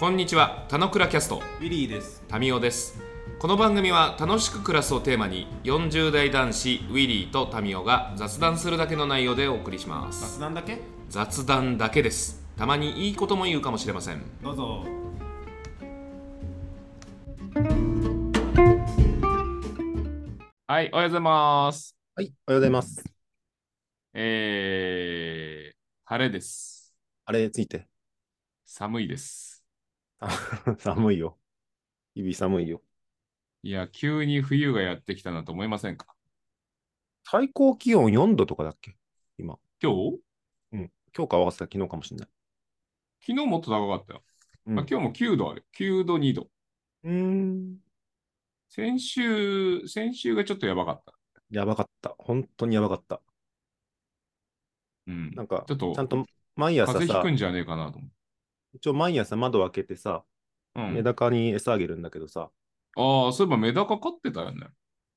こんにちは、たのくらキャスト、ウィリーです。タミオです。この番組は楽しく暮らすをテーマに、40代男子ウィリーとタミオが雑談するだけの内容でお送りします。雑談だけ？雑談だけです。たまにいいことも言うかもしれません。どうぞ。はい、おはようございます。はい、おはようございます。えー、晴れです。あれついて。寒いです。あ 寒いよ。日々寒いよ。いや、急に冬がやってきたなと思いませんか？最高気温4度とかだっけ？今。今日？今日か合わせた昨日かもしれない。昨日もっと高かったよ。うんあ今日も9度ある。9度、2度。うーん。先週、先週がちょっとやばかった。やばかった。本当にやばかった。うん。なんか、ちょっとちゃんと毎朝さ風邪ひく、んじゃねえかなと思一応毎朝窓開けてさ、う。うんメダカに餌あげるんだけどさ、ああ、そういえばメダカ飼ってたよね。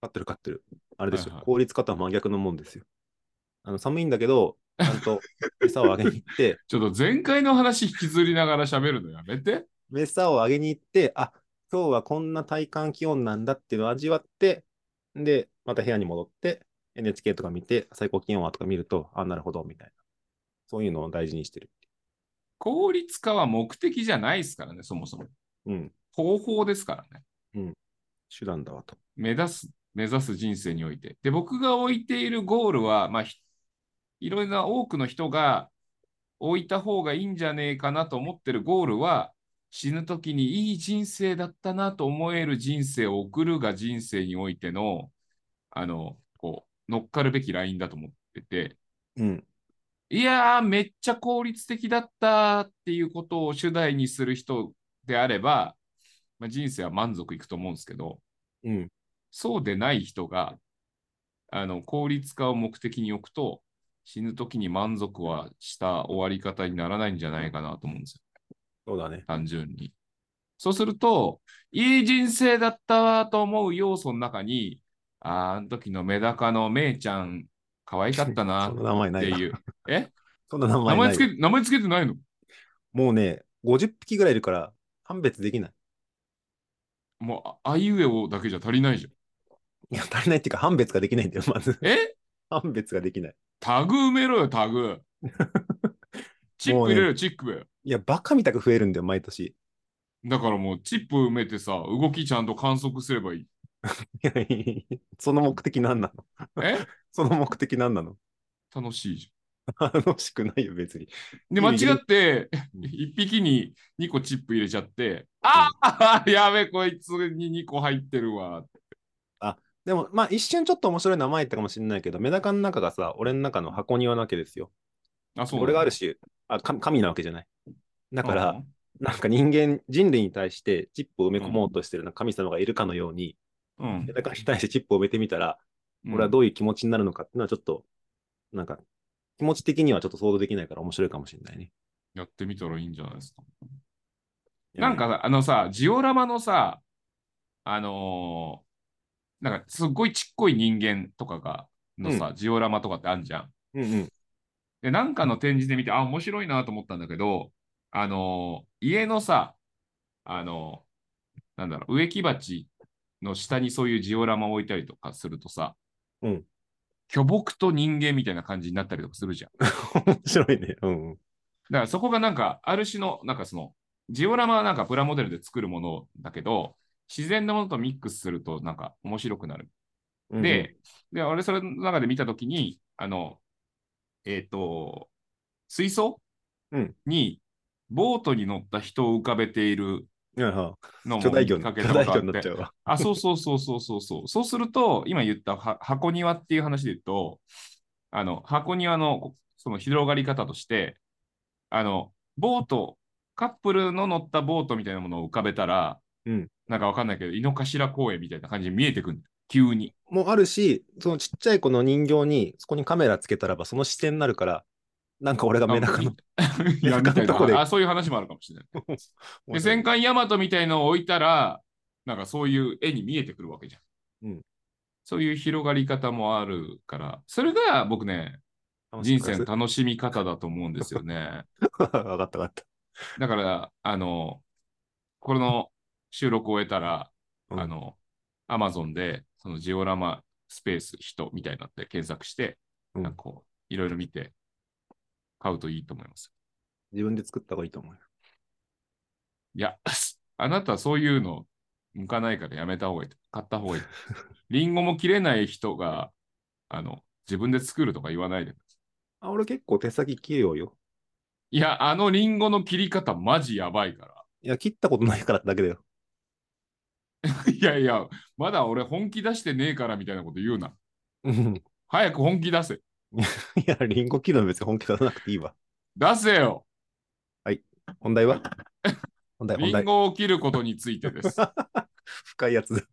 飼ってる飼ってる。あれですよ、はいはい効率化とは真逆のもんですよ。あの寒いんだけど、ちゃんと餌をあげに行って、ちょっと前回の話引きずりながら喋るのやめて。餌をあげに行って、あ今日はこんな体感気温なんだっていうのを味わって、で、また部屋に戻って、NHK とか見て、最高気温はとか見ると、あ、なるほど、みたいな。そういうのを大事にしてる。効率化は目的じゃないですからね、そもそも。うん、方法ですからね。手段だわと。目指す、目指す人生において。で、僕が置いているゴールは、まあ、ひいろいろな多くの人が置いた方がいいんじゃねえかなと思ってるゴールは、死ぬ時にいい人生だったなと思える人生を送るが人生においての、あの、こう、乗っかるべきラインだと思ってて、うん、いやー、めっちゃ効率的だったっていうことを主題にする人であれば、まあ、人生は満足いくと思うんですけど、うん、そうでない人が、あの、効率化を目的に置くと、死ぬ時に満足はした終わり方にならないんじゃないかなと思うんですよ。そうだね。単純に。そうすると、いい人生だったわと思う要素の中に、あーあの時のメダカのめいちゃん、可愛かったな名前ない。え？そんな名名前ない。前つけて、名前つけてないの？もうね、50匹ぐらいいるから、判別できない。もう、ああいうえおだけじゃ足りないじゃん。いや、足りないっていうか、判別ができないんだよ、まず。え？判別ができない。タグ埋めろよ、タグ。チップ入れろよ、チップ。いや、バカみたく増えるんだよ、毎年。いだからもう、チップ埋めてさ、動きちゃんと観測すればいい。や いやいやその目的何なの？え？その目的何なの？楽しいじ楽しくないよ、別に。ゃん。で、間違って、うん一匹に2個チップ入れちゃって、ああ、やべ、こいつに2個入ってるわ。でも、まあ、一瞬ちょっと面白い名前言ったかもしれないけど、メダカの中がさ、俺の中の箱庭なわけですよ。あ、そう俺がある種、あか神なわけじゃない。だだから、なんか人間、人類に対してチップを埋め込もうとしてるな神様がいるかのように、うんメ。ダカに対してチップを埋めてみたら、うん俺はどういう気持ちになるのかっていうのはちょっと、なんか、気持ち的にはちょっと想像できないから面白いかもしれないね。やってみたらいいんじゃないですか。なん、か、あのさ、ジオラマのさ、あのーなんか、すっごいちっこい人間とかが、のさ、ジオラマとかってあんじゃん。うんうん。で、なんかの展示で見て、あ、面白いなと思ったんだけど、あのー家のさ、あのーなんだろう、植木鉢の下にそういうジオラマを置いたりとかするとさ、うん巨木と人間みたいな感じになったりとかするじゃん。面白いね。うんうん。だからそこがなんか、ある種の、なんかその、ジオラマはなんかプラモデルで作るものだけど、自然なものとミックスするとなんか面白くなる。うんうん、で、で、俺それの中で見たときに、あの、えっ、と、水槽、うんに、ボートに乗った人を浮かべているのも巨大かけたことあって。あ、そうそうそうそうそうそう。そうすると、今言ったは箱庭っていう話で言うと、あの、箱庭のその広がり方として、あの、ボート、カップルの乗ったボートみたいなものを浮かべたら、うんなんかわかんないけど、井の頭公園みたいな感じに見えてくる急に。もうあるし、そのちっちゃい子の人形に、そこにカメラつけたらば、その視線になるから、なんか俺がメダカの。いや、みたいとこで？そういう話もあるかもしれない。で、戦艦ヤマトみたいのを置いたら、なんかそういう絵に見えてくるわけじゃん。うんそういう広がり方もあるから、それが僕ね、人生の楽しみ方だと思うんですよね。わかったわかった。だから、あの、この収録を終えたら、うんあの、アマゾンで、そのジオラマスペース人みたいになって検索して、うんなんかこう、いろいろ見て、買うといいと思います。自分で作った方がいいと思うよ。いや、あなたはそういうの向かないからやめた方がいい。買った方がいい。リンゴも切れない人が、あの、自分で作るとか言わないであ、俺結構手先器用よ。い。いや、あのリンゴの切り方マジやばいから。いや、切ったことないからだけだよ。いやいや、まだ俺本気出してねえからみたいなこと言うな。早く本気出せ。や、リンゴ切るの別に本気出さなくていいわ。出せよ。本題は？本題、本題。リンゴを切ることについてです。深いやつ。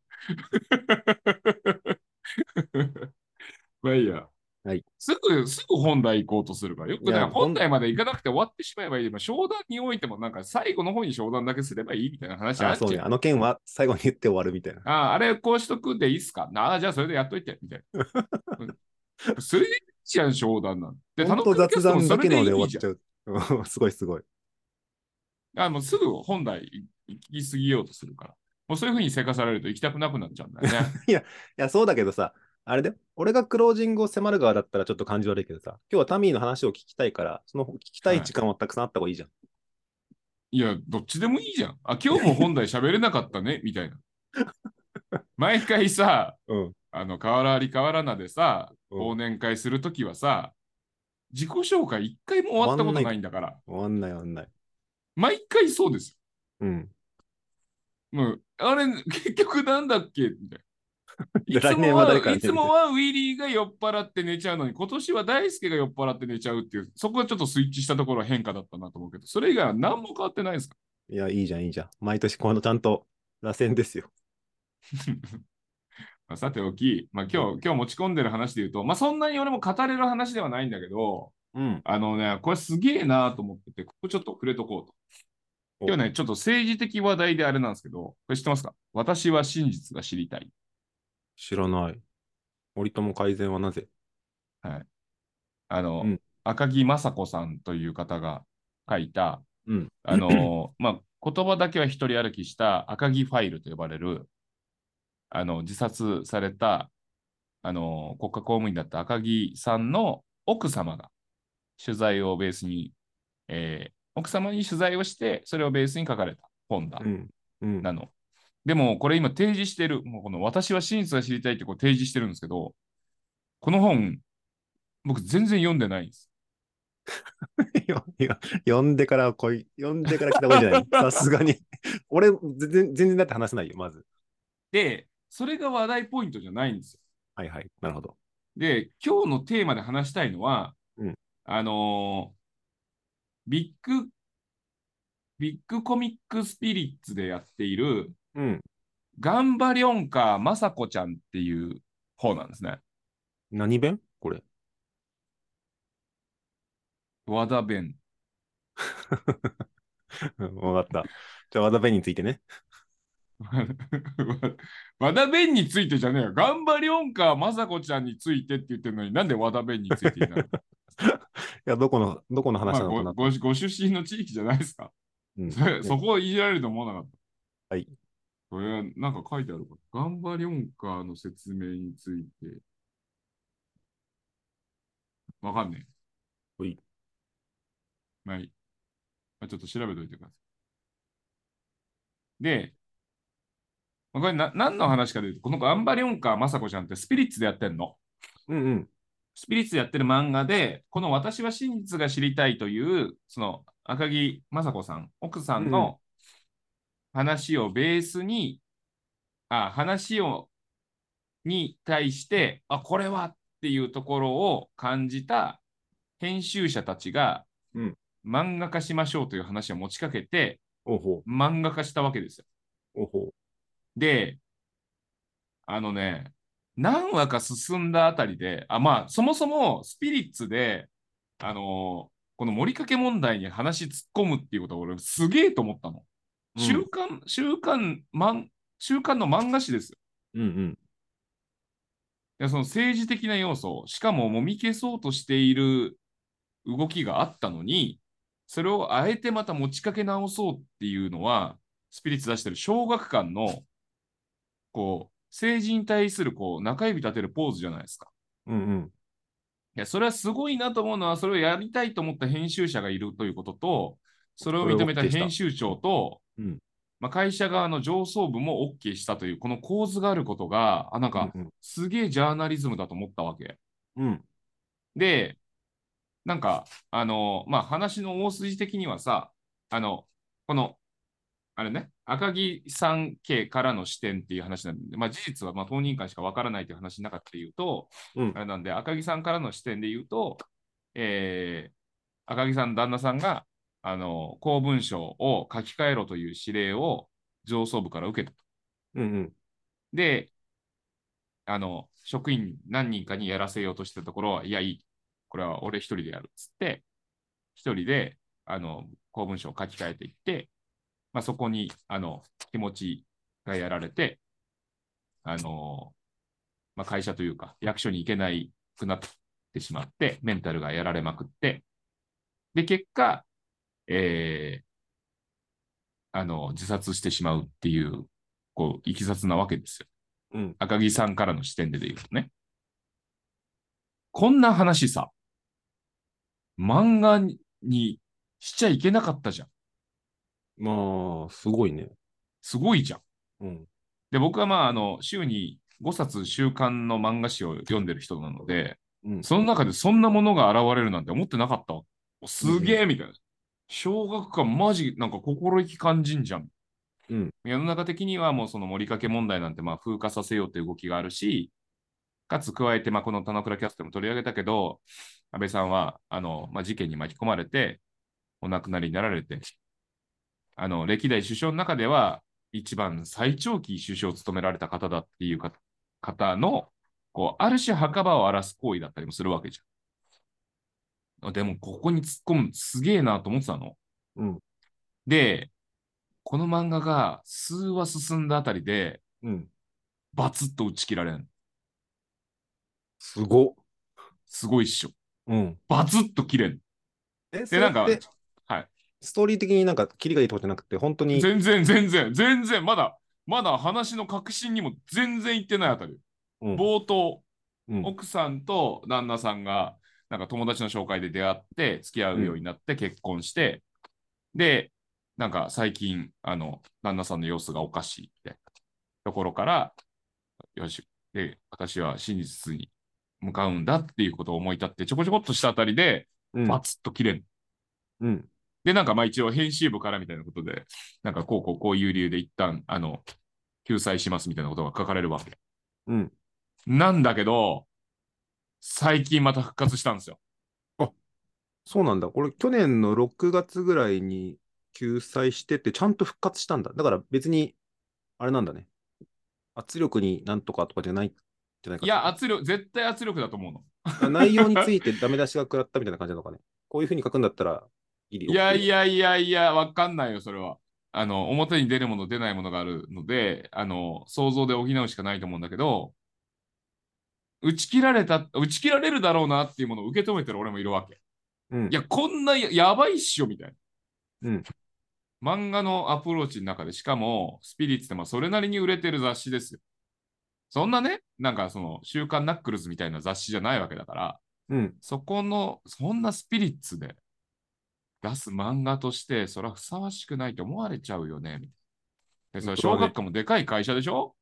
まあいいや。はいすぐ、すぐ本題行こうとするから。よくだから本題まで行かなくて終わってしまえばいい。まあ商談においてもなんか最後の方に商談だけすればいいみたいな話ああ、そうね。るじゃん。あの件は最後に言って終わるみたいな。ああ、あれこうしとくんでいいっすか？ああ、じゃあそれでやっといて。みたいな。うんそれでいいじゃん、商談なんて。で、本当雑談だけので終わっちゃう。うんすごいすごい。あもうすぐ本題行き過ぎようとするから。もうそういうふうにせかされると行きたくなくなっちゃうんだよね。いや、そうだけどさ、あれで、俺がクロージングを迫る側だったらちょっと感じ悪いけどさ、今日はタミーの話を聞きたいから、その聞きたい時間はたくさんあった方がいいじゃん。いや、どっちでもいいじゃん。あ、今日も本題喋れなかったね、みたいな。毎回さ、うん。あの、河原あり河原なでさ、うん忘年会するときはさ、自己紹介一回も終わったことないんだから、終わんない終わんない。毎回そうですうん。よ。もう、あれ、結局なんだっけ？みたいな。いでつもはいつもはウィリーが酔っ払って寝ちゃうのに、今年は大輔が酔っ払って寝ちゃうっていう、そこがちょっとスイッチしたところは変化だったなと思うけど、それ以外は何も変わってないですか？いや、いいじゃん、いいじゃん。毎年このちゃんと螺旋ですよ。まあさておき、まあ、今日、今日持ち込んでる話で言うと、まあ、そんなに俺も語れる話ではないんだけど、うん。あのね、これすげえなと思ってて、ここちょっと触れとこうと。お今日ね、ちょっと政治的話題であれなんですけど、これ知ってますか？私は真実が知りたい。知らない。森友改善はなぜ？はい。あの、うん赤木雅子さんという方が書いた、うん。あの、まあ、言葉だけは一人歩きした赤木ファイルと呼ばれる、あの、自殺された、あの、国家公務員だった赤木さんの奥様が取材をベースに、えー奥様に取材をして、それをベースに書かれた本だ、うん。うん。なの。でも、これ今提示してる、もうこの私は真実が知りたいってこう提示してるんですけど、この本、僕全然読んでないんです。よよ呼んでから来い。呼んでから来た方がいいんじゃない？さすがに。俺、全然、全然だって話せないよ、まず。で、それが話題ポイントじゃないんですよ。はいはい。なるほど。で、今日のテーマで話したいのは、うんあのービッグ、ビッグコミックスピリッツでやっている、うん。ガンバリョンカー雅子ちゃんっていう方なんですね。何弁？これ。和田弁。う んわかった。じゃあ、和田弁についてね。和田弁についてじゃねえよ。ガンバリョンカー雅子ちゃんについてって言ってるのになんで和田弁についてになる いや、どこの、どこのまあ話なのかな？ごごご出身の地域じゃないですか。うんそこをいじられると思わなかった？はい。これ、なんか書いてあるか？ガンバリョンカーの説明について。わかんねえ。ほい。まあいい。まあ、ちょっと調べといてください。で、まあこれな何の話かというと、このガンバリョンカー雅子ちゃんってスピリッツでやってんの。うんうん。スピリッツでやってる漫画で、この私は真実が知りたいという、その赤木雅子さん、奥さんの話をベースに、あ、話を、に対して、あ、これはっていうところを感じた編集者たちが、うん漫画化しましょうという話を持ちかけて、漫画化したわけですよ。で、あのね、何話か進んだあたりで、あ、まあ、そもそもスピリッツで、あのーこの盛りかけ問題に話突っ込むっていうことは俺すげえと思ったの。うん週刊、週刊、漫週刊の漫画誌ですよ。う。うんうん。いやその政治的な要素、しかももみ消そうとしている動きがあったのに、それをあえてまた持ちかけ直そうっていうのは、スピリッツ出してる小学館の、こう、政治に対するこう中指立てるポーズじゃないですか。うんうん。いや、それはすごいなと思うのは、それをやりたいと思った編集者がいるということと、それを認めた編集長と、うんまあ、会社側の上層部も OK したという、この構図があることが、あ、なんか、うんすげえジャーナリズムだと思ったわけ。うん。で、なんか、あの、まあ、話の大筋的にはさ、あの、この、あれね、赤木さん家からの視点っていう話なんで、まあ、事実はまあ当人間しかわからないという話の中で言うと、うんあれなんで、赤木さんからの視点で言うと、えー赤木さんの旦那さんが、あの、公文書を書き換えろという指令を上層部から受けたと。うんうん。で、あの、職員何人かにやらせようとしてたところは、いや、いい。これは俺一人でやるっつって、一人で、あの、公文書を書き換えていって、まあ、そこに、あの、気持ちがやられて、あの、まあ、会社というか、役所に行けないくなってしまって、メンタルがやられまくって、で、結果、えーあの、自殺してしまうっていう、こう、いきさつなわけですよ。うん。赤木さんからの視点でで言うとね。こんな話さ、漫画にしちゃいけなかったじゃん。まあ、すごいね。すごいじゃん。うん。で、僕はまあ、あの、週に5冊週刊の漫画誌を読んでる人なので、うん。その中でそんなものが現れるなんて思ってなかったわ。すげえみたいな。小学館マジなんか心意気感じんじゃん。うん。世の中的にはもうその盛りかけ問題なんてまあ風化させようという動きがあるし、かつ加えて、まあ、この田之倉キャストでも取り上げたけど、安倍さんはあの、まあ、事件に巻き込まれて、お亡くなりになられて、あの歴代首相の中では一番最長期首相を務められた方だっていうか方の、こうある種墓場を荒らす行為だったりもするわけじゃん。でも、ここに突っ込むのすげえなと思ってたの。うん。で、この漫画が数話進んだあたりで、うん。バツッと打ち切られん。すごっ。すごいっしょ。うん。バツッと切れん。え、そで、なんか。ストーリー的になんか、キリがいいとかじゃなくて、本当に、全然、全然、全然、まだ、まだ話の核心にも全然いってないあたり。うん。冒頭、うん。奥さんと旦那さんが、なんか友達の紹介で出会って、付き合うようになって結婚して、で、なんか最近、あの、旦那さんの様子がおかしいみたいなところから、よし、で、私は真実に向かうんだっていうことを思い立って、ちょこちょこっとしたあたりで、うん。バツッと切れん。うん。で、なんかまあ一応編集部からみたいなことで、なんかこうこうこういう理由で一旦、あの、救済しますみたいなことが書かれるわけ。うん。なんだけど、最近また復活したんですよ。そうなんだ。これ、去年の6月ぐらいに救済してて、ちゃんと復活したんだ。だから別に、あれなんだね。圧力になんとかとかじゃないんじゃないかいや、圧力、絶対圧力だと思うの。力。内容についてダメ出しが食らったみたいな感じなのかね。こういうふうに書くんだったら、いやいや。やいやいや、わかんないよ、それは。あの、表に出るもの、出ないものがあるので、あの、想像で補うしかないと思うんだけど、打ち切られた、打ち切られるだろうなっていうものを受け止めてる俺もいるわけ。うんい。や、こんなややばいっしょ、みたいな。うん。漫画のアプローチの中で、しかも、スピリッツってまあそれなりに売れてる雑誌ですよ。そんなね、なんかその、週刊ナックルズみたいな雑誌じゃないわけだから、うん。そこの、そんなスピリッツで出す漫画として、それはふさわしくないと思われちゃうよね。みたいなで、それ小学校もでかい会社でしょ？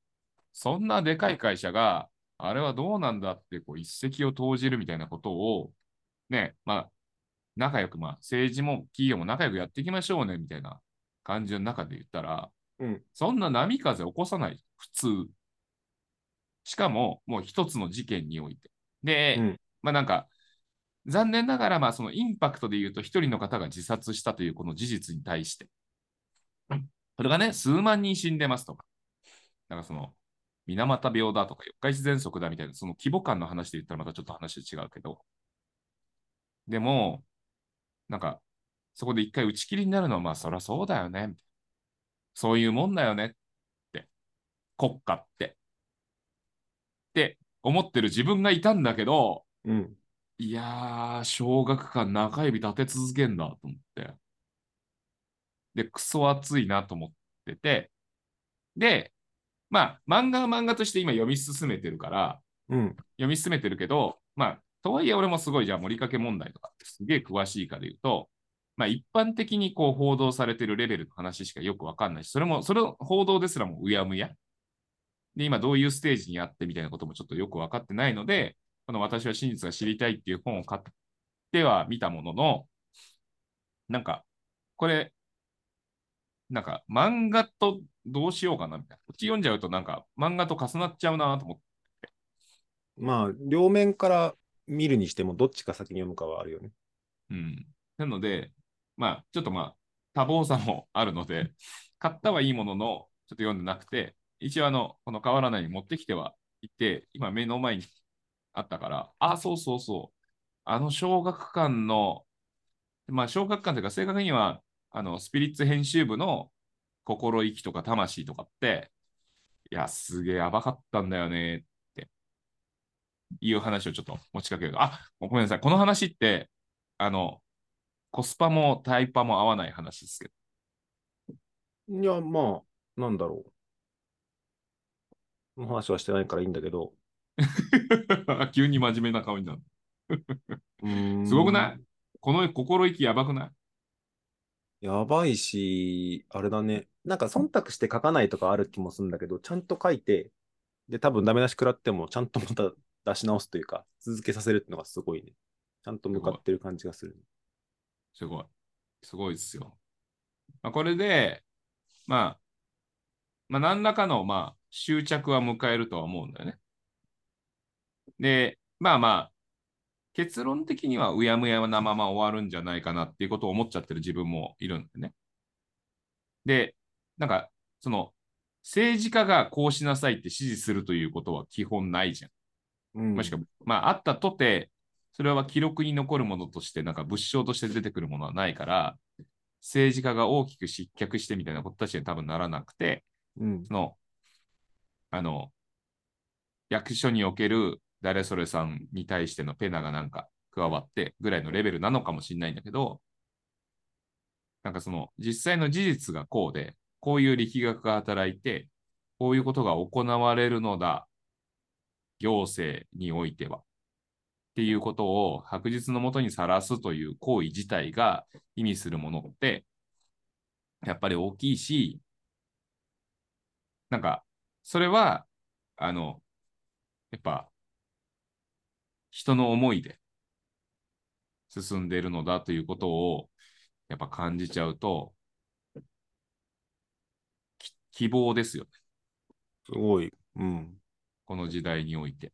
そんなでかい会社が、あれはどうなんだって、こう、一石を投じるみたいなことを、ね、まあ、仲良く、まあ、政治も企業も仲良くやっていきましょうね、みたいな感じの中で言ったら、うん。そんな波風起こさない、普通。しかも、もう一つの事件において。で、うんまあなんか、残念ながら、まあそのインパクトで言うと、一人の方が自殺したというこの事実に対して、それがね、数万人死んでますとか、なんかその、水俣病だとか、四日市喘息だみたいな、その規模感の話で言ったらまたちょっと話違うけど、でも、なんか、そこで一回打ち切りになるのは、まあそりゃそうだよね。そういうもんだよねって、国家って。って思ってる自分がいたんだけど、うん。いやー、小学館中指立て続けんだと思って。で、クソ熱いなと思っってて、で、まあ、漫画は漫画として今読み進めてるから、うん。読み進めてるけど、まあ、とはいえ俺もすごい、じゃあ、盛りかけ問題とかってすげえ詳しいかで言うと、まあ、一般的にこう報道されてるレベルの話しかよくわかんないし、それも、それを報道ですらもうやむや。で、今どういうステージにあってみたいなこともちょっとよくわかってないので、この私は真実が知りたいっていう本を買っては見たものの、なんか、これ、なんか漫画とどうしようかなみたいな。こっち読んじゃうとなんか漫画と重なっちゃうなと思って。まあ、両面から見るにしても、どっちか先に読むかはあるよね。うん。なので、まあ、ちょっとまあ、多忙さもあるので、買ったはいいものの、ちょっと読んでなくて、一応あの、この変わらないに持ってきてはいて、今目の前にあったから、あ、そうそうそう。あの小学館の、まあ小学館というか正確には、あの、スピリッツ編集部の心意気とか魂とかって、いや、すげえやばかったんだよねっていう話をちょっと持ちかけると、あ、ごめんなさい。この話って、あの、コスパもタイパも合わない話ですけど。いや、まあ、なんだろう。話はしてないからいいんだけど。急に真面目な顔になる。すごくない？この心意気やばくない？やばいし、あれだね。なんか忖度して書かないとかある気もするんだけど、ちゃんと書いて、で、多分ダメ出し食らっても、ちゃんとまた出し直すというか、続けさせるっていうのがすごいね。ちゃんと向かってる感じがする。すごい。すごいですよ。まあ、これで、まあ、まあ、何らかの、まあ、終着は迎えるとは思うんだよね。で、まあまあ、結論的にはうやむやなまま終わるんじゃないかなっていうことを思っちゃってる自分もいるんだよね。で、なんか、その、政治家がこうしなさいって指示するということは基本ないじゃん。うん。もしくは、まあ、あったとて、それは記録に残るものとして、なんか物証として出てくるものはないから、政治家が大きく失脚してみたいなことたちに多分ならなくて、うん。その、あの、役所における誰それさんに対してのペナがなんか加わってぐらいのレベルなのかもしれないんだけど、なんかその実際の事実がこうで、こういう力学が働いて、こういうことが行われるのだ、行政においては。っていうことを白日のもとにさらすという行為自体が意味するものって、やっぱり大きいし、なんか、それは、あの、やっぱ、人の思いで進んでいるのだということを、やっぱ感じちゃうと、き希望ですよね。すごい。うん。この時代において。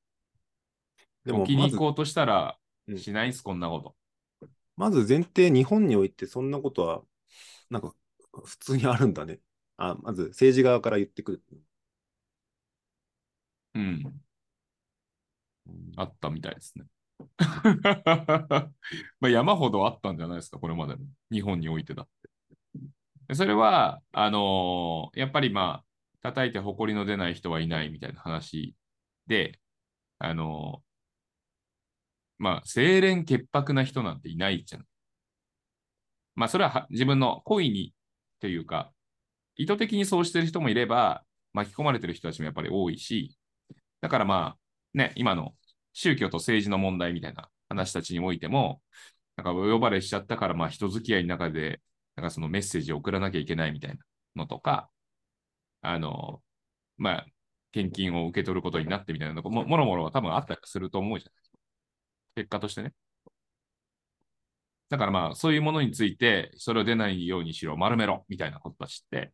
でも、置きに行こうとしたらうん、しないんす、こんなこと。まず前提、日本においてそんなことは、なんか、普通にあるんだね。あ、まず政治側から言ってくる。うん。あったみたいですね。まあ山ほどあったんじゃないですか、これまでも。日本においてだって。それは、あのーやっぱりまあ、叩いて誇りの出ない人はいないみたいな話で、あのーまあ、清廉潔白な人なんていないじゃん。まあ、それはは自分の故意にというか、意図的にそうしてる人もいれば、巻き込まれてる人たちもやっぱり多いし、だからまあ、ね、今の宗教と政治の問題みたいな話たちにおいても、なんか呼ばれしちゃったから、まあ人付き合いの中で、なんかそのメッセージを送らなきゃいけないみたいなのとか、あの、まあ、献金を受け取ることになってみたいなのも、もろもろは多分あったりすると思うじゃないですか。結果としてね。だからまあ、そういうものについて、それを出ないようにしろ、丸めろ、みたいなことたちって、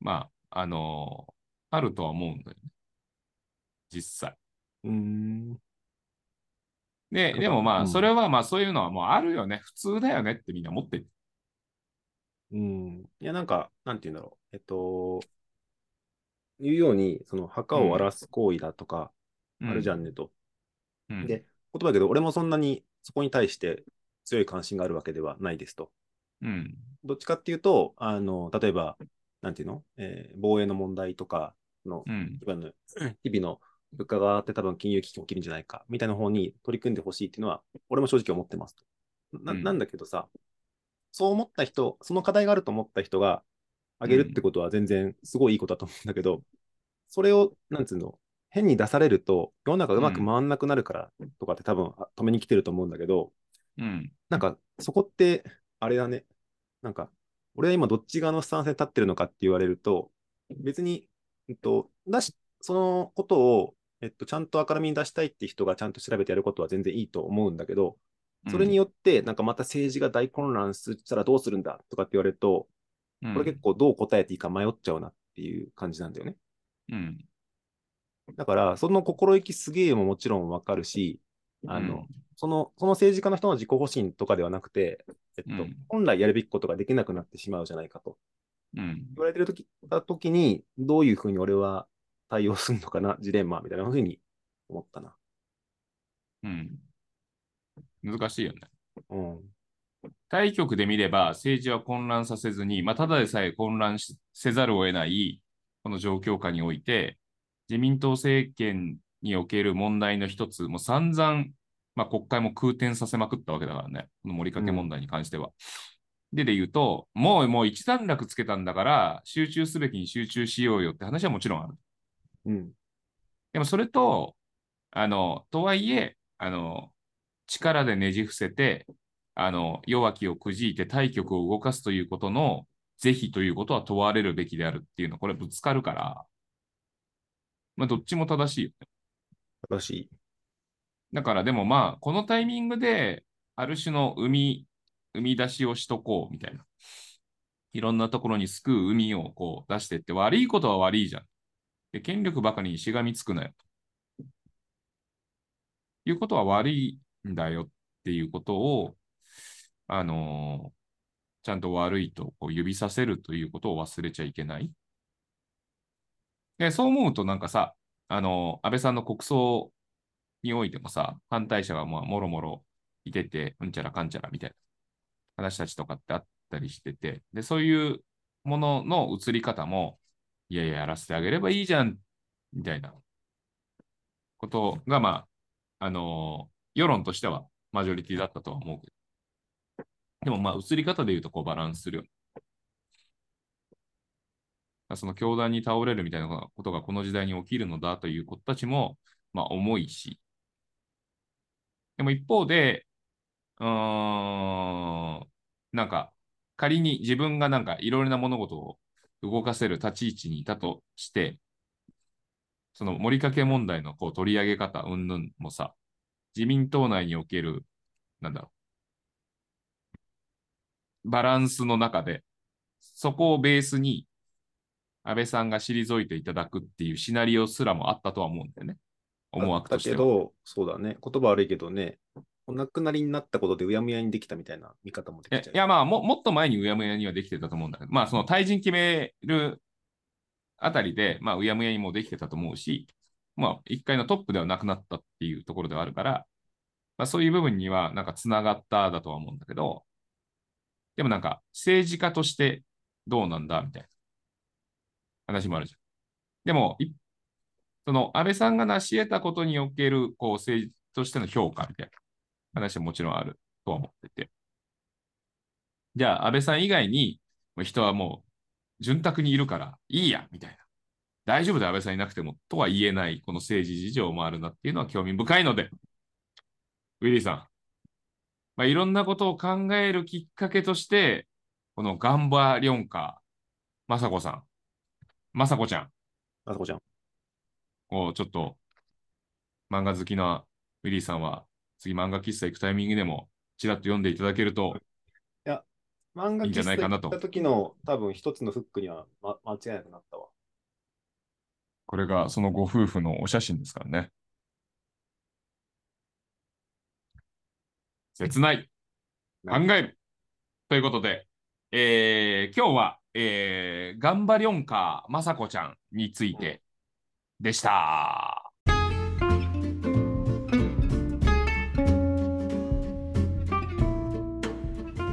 まあ、あのあるとは思うんだよね。実際。うーん。で、でもまあ、うんそれはまあ、そういうのはもうあるよね。普通だよねってみんな思ってる。うん。いや、なんか、なんて言うんだろう。えっと、いうように、その墓を荒らす行為だとか、あるじゃんねと。うん。で、言葉だけど、俺もそんなにそこに対して強い関心があるわけではないですと。うん。どっちかっていうと、あの、例えば、なんていうの、えー防衛の問題とかの、うん。日々の日々の物価が上がって多分金融危機起きるんじゃないか、みたいな方に取り組んでほしいっていうのは、俺も正直思ってますと。なうんなんだけどさ、そう思った人、その課題があると思った人が、上げるってことは全然すごいいいことだと思うんだけど、それを、なんつうの、変に出されると、世の中うまく回んなくなるからとかって多分あ止めに来てると思うんだけど、うん。なんかそこって、あれだね、なんか、俺は今どっち側のスタンスに立ってるのかって言われると、別に、えっと、だし、そのことを、えっと、ちゃんと明るみに出したいって人がちゃんと調べてやることは全然いいと思うんだけど、それによって、なんかまた政治が大混乱したらどうするんだとかって言われると、うん、これ結構どう答えていいか迷っちゃうなっていう感じなんだよね。うん。だから、その心意気すげえももちろんわかるし、あの、うんその、その政治家の人の自己保身とかではなくて、えっと、うん本来やるべきことができなくなってしまうじゃないかとうん。言われてるとき、たときに、どういうふうに俺は対応するのかな、ジレンマみたいなふうに思ったな。うん。難しいよね。うん。対局で見れば政治は混乱させずに、まあ、ただでさえ混乱しせざるを得ないこの状況下において、自民党政権における問題の一つ、もう散々、まあ、国会も空転させまくったわけだからね、この盛りかけ問題に関しては。で、で言うと、もうもう一段落つけたんだから、集中すべきに集中しようよって話はもちろんある。うん。でもそれと、あの、とはいえ、あの、力でねじ伏せて、あの、弱きをくじいて対局を動かすということの是非ということは問われるべきであるっていうのは、これぶつかるから、まあ、どっちも正しいよね。正しい。だからでもまあ、このタイミングで、ある種の生み、生み出しをしとこうみたいな。いろんなところに救う海をこう出してって、悪いことは悪いじゃん。で、権力ばかりにしがみつくなよ。いうことは悪いんだよっていうことを、あのーちゃんと悪いとこう指させるということを忘れちゃいけない。で、そう思うとなんかさ、あのー安倍さんの国葬においてもさ、反対者がまあもろもろいてて、うんちゃらかんちゃらみたいな話たちとかってあったりしてて、で、そういうものの映り方も、いやいや、やらせてあげればいいじゃん、みたいなことが、まあ、あのー世論としてはマジョリティだったとは思うけど。でもまあ、映り方で言うとこうバランスするよね。その教団に倒れるみたいなことがこの時代に起きるのだということたちも、まあ、重いし。でも一方で、うーん、なんか、仮に自分がなんかいろいろな物事を動かせる立ち位置にいたとして、その盛りかけ問題のこう取り上げ方、うんぬんもさ、自民党内における、なんだろう、バランスの中で、そこをベースに安倍さんが退いていただくっていうシナリオすらもあったとは思うんだよね。思惑として。だけど、そうだね。言葉悪いけどね、お亡くなりになったことでうやむやにできたみたいな見方もできちゃう。いや、まあも、もっと前にうやむやにはできてたと思うんだけど、まあ、その退陣決めるあたりで、まあ、うやむやにもできてたと思うし、まあ、一回のトップではなくなったっていうところではあるから、まあ、そういう部分には、なんか、つながっただとは思うんだけど、でもなんか、政治家としてどうなんだみたいな話もあるじゃん。でも、その、安倍さんが成し得たことにおける、こう、政治としての評価みたいな話はもちろんあるとは思ってて。じゃあ、安倍さん以外に、人はもう、潤沢にいるから、いいや、みたいな。大丈夫で安倍さんいなくても、とは言えない、この政治事情もあるなっていうのは興味深いので、ウィリーさん、まあ、いろんなことを考えるきっかけとして、このガンバリョンカー、雅子さん、雅子ちゃんあそこちゃん。をちょっと、漫画好きなウィリーさんは、次漫画喫茶行くタイミングでも、ちらっと読んでいただけると、漫画いいんじゃないかなと喫茶行った時の多分一つのフックには、ま、間違いなくなったわ。これがそのご夫婦のお写真ですからね。切ない。考える。ということで、えー今日は、えー、ガンバリョンカー雅子ちゃんについてでした。